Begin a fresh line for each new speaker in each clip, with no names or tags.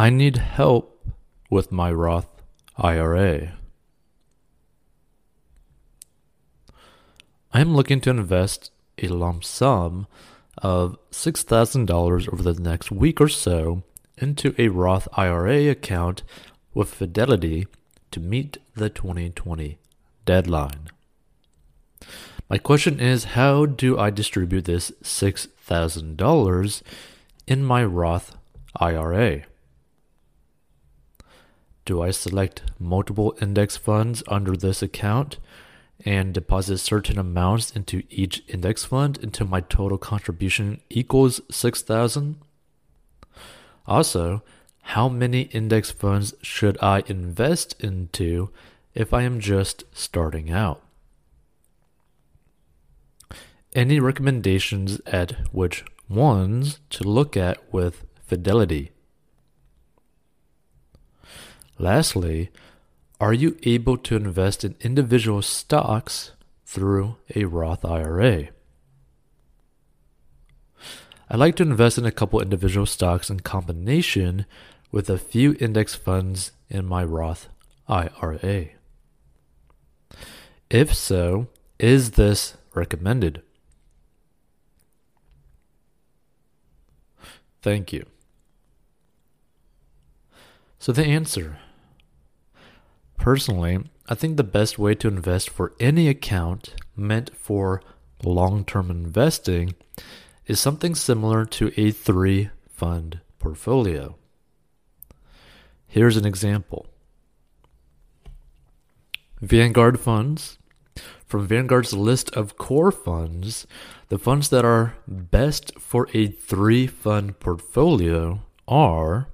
I need help with my Roth IRA. I am looking to invest a lump sum of $6,000 over the next week or so into a Roth IRA account with Fidelity to meet the 2020 deadline. My question is how do I distribute this $6,000 in my Roth IRA? Do I select multiple index funds under this account and deposit certain amounts into each index fund until my total contribution equals 6000? Also, how many index funds should I invest into if I am just starting out? Any recommendations at which ones to look at with fidelity? Lastly, are you able to invest in individual stocks through a Roth IRA? I like to invest in a couple individual stocks in combination with a few index funds in my Roth IRA. If so, is this recommended? Thank you. So, the answer. Personally, I think the best way to invest for any account meant for long term investing is something similar to a three fund portfolio. Here's an example Vanguard funds. From Vanguard's list of core funds, the funds that are best for a three fund portfolio are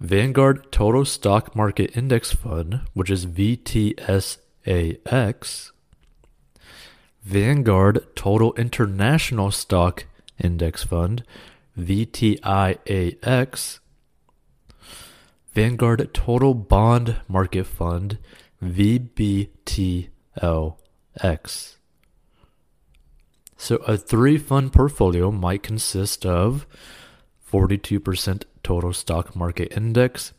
Vanguard Total Stock Market Index Fund, which is VTSAX, Vanguard Total International Stock Index Fund, VTIAX, Vanguard Total Bond Market Fund, VBTLX. So a three fund portfolio might consist of 42% total stock market index,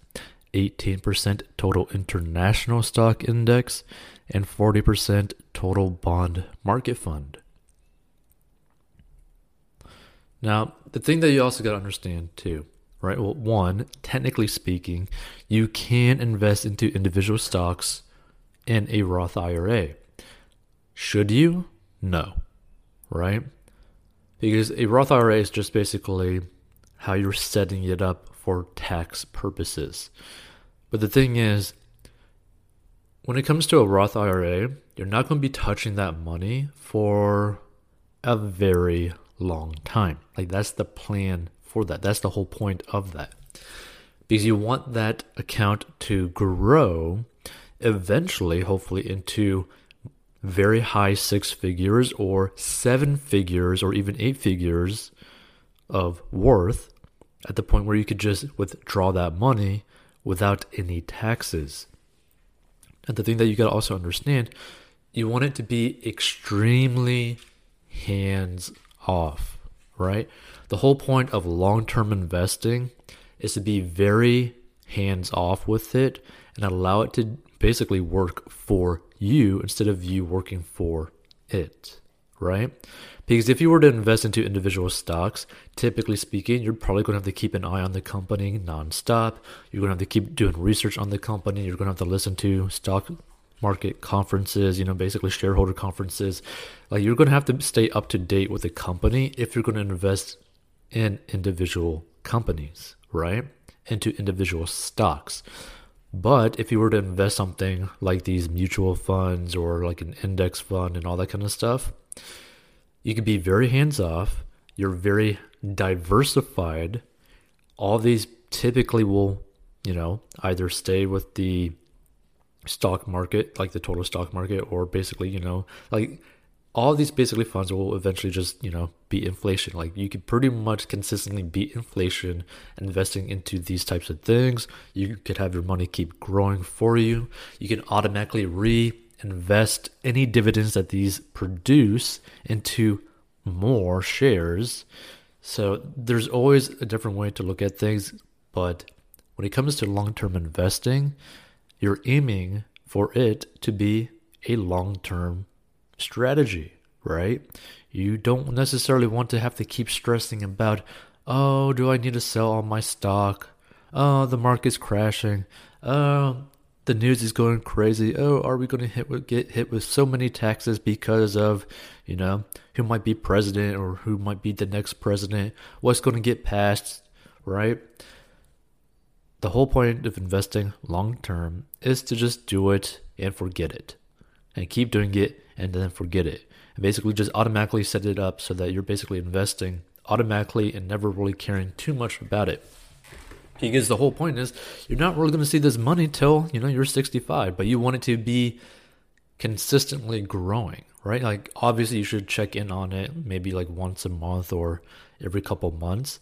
18% total international stock index, and 40% total bond market fund. Now, the thing that you also got to understand too, right? Well, one, technically speaking, you can invest into individual stocks in a Roth IRA. Should you? No right? Because a Roth IRA is just basically how you're setting it up for tax purposes. But the thing is, when it comes to a Roth IRA, you're not going to be touching that money for a very long time. Like, that's the plan for that. That's the whole point of that. Because you want that account to grow eventually, hopefully, into very high six figures or seven figures or even eight figures of worth at the point where you could just withdraw that money without any taxes. And the thing that you got to also understand, you want it to be extremely hands off, right? The whole point of long term investing is to be very hands off with it and allow it to basically work for you instead of you working for it, right? Because if you were to invest into individual stocks, typically speaking, you're probably going to have to keep an eye on the company nonstop. You're going to have to keep doing research on the company. You're going to have to listen to stock market conferences, you know, basically shareholder conferences. Like you're going to have to stay up to date with the company if you're going to invest in individual companies, right? Into individual stocks. But if you were to invest something like these mutual funds or like an index fund and all that kind of stuff, you can be very hands off. You're very diversified. All these typically will, you know, either stay with the stock market, like the total stock market, or basically, you know, like all these basically funds will eventually just you know beat inflation like you could pretty much consistently beat inflation investing into these types of things you could have your money keep growing for you you can automatically reinvest any dividends that these produce into more shares so there's always a different way to look at things But when it comes to long term investing, you're aiming for it to be a long term strategy, right? You don't necessarily want to have to keep stressing about, oh, do I need to sell all my stock? Oh, the market's crashing. Oh, the news is going crazy. Oh, are we going to hit with, get hit with so many taxes because of, you know, who might be president or who might be the next president? What's going to get passed, right? The whole point of investing long term is to just do it and forget it, and keep doing it and then forget it, and basically just automatically set it up so that you're basically investing automatically and never really caring too much about it. Because the whole point is you're not really going to see this money till, you know, you're 65, but you want it to be consistently growing, right? Like obviously you should check in on it maybe like once a month or every couple months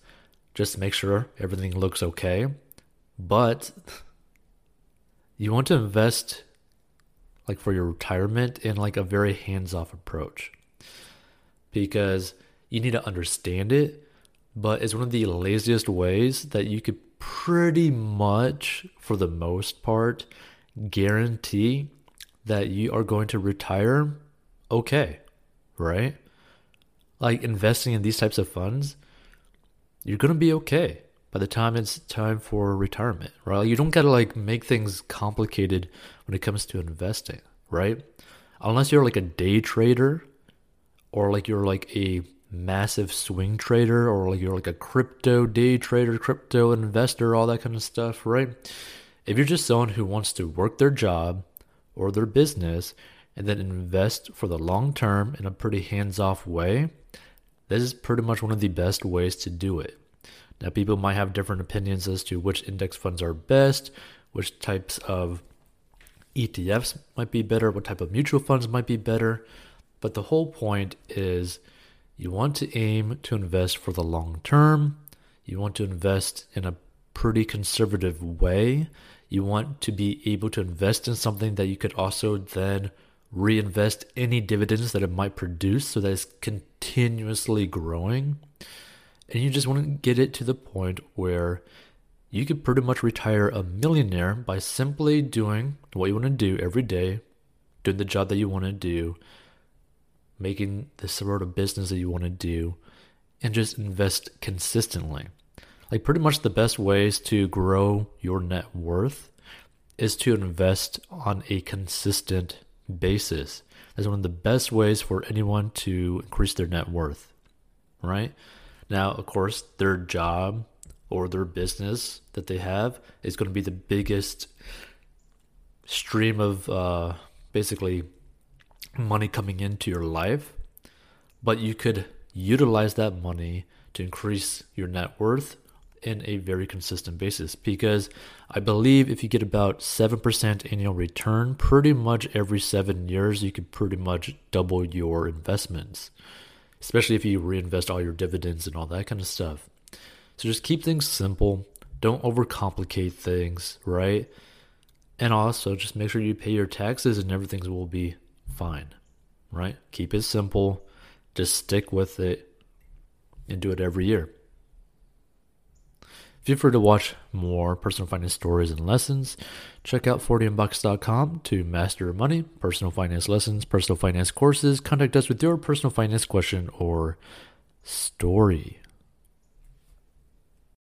just to make sure everything looks okay. But you want to invest like for your retirement in like a very hands-off approach. Because you need to understand it, but it's one of the laziest ways that you could pretty much, for the most part, guarantee that you are going to retire okay, right? Like investing in these types of funds, you're going to be okay by the time it's time for retirement, right? You don't got to like make things complicated when it comes to investing, right? Unless you're like a day trader or like you're like a massive swing trader or like you're like a crypto day trader, crypto investor, all that kind of stuff, right? If you're just someone who wants to work their job or their business and then invest for the long term in a pretty hands off way, this is pretty much one of the best ways to do it. Now, people might have different opinions as to which index funds are best, which types of ETFs might be better, what type of mutual funds might be better. But the whole point is you want to aim to invest for the long term. You want to invest in a pretty conservative way. You want to be able to invest in something that you could also then reinvest any dividends that it might produce so that it's continuously growing. And you just want to get it to the point where you could pretty much retire a millionaire by simply doing what you want to do every day, doing the job that you want to do, making the sort of business that you want to do, and just invest consistently. Like, pretty much the best ways to grow your net worth is to invest on a consistent basis. That's one of the best ways for anyone to increase their net worth, right? Now, of course, their job or their business that they have is going to be the biggest stream of uh, basically money coming into your life, but you could utilize that money to increase your net worth in a very consistent basis. Because I believe if you get about 7% annual return pretty much every 7 years you could pretty much double your investments especially if you reinvest all your dividends and all that kind of stuff. So just keep things simple. Don't overcomplicate things right? And also just make sure you pay your taxes and everything will be fine, right? Keep it simple, just stick with it, and do it every year. If you prefer to watch more personal finance stories and lessons, check out 40inbox.com to master your money, personal finance lessons, personal finance courses. Contact us with your personal finance question or story.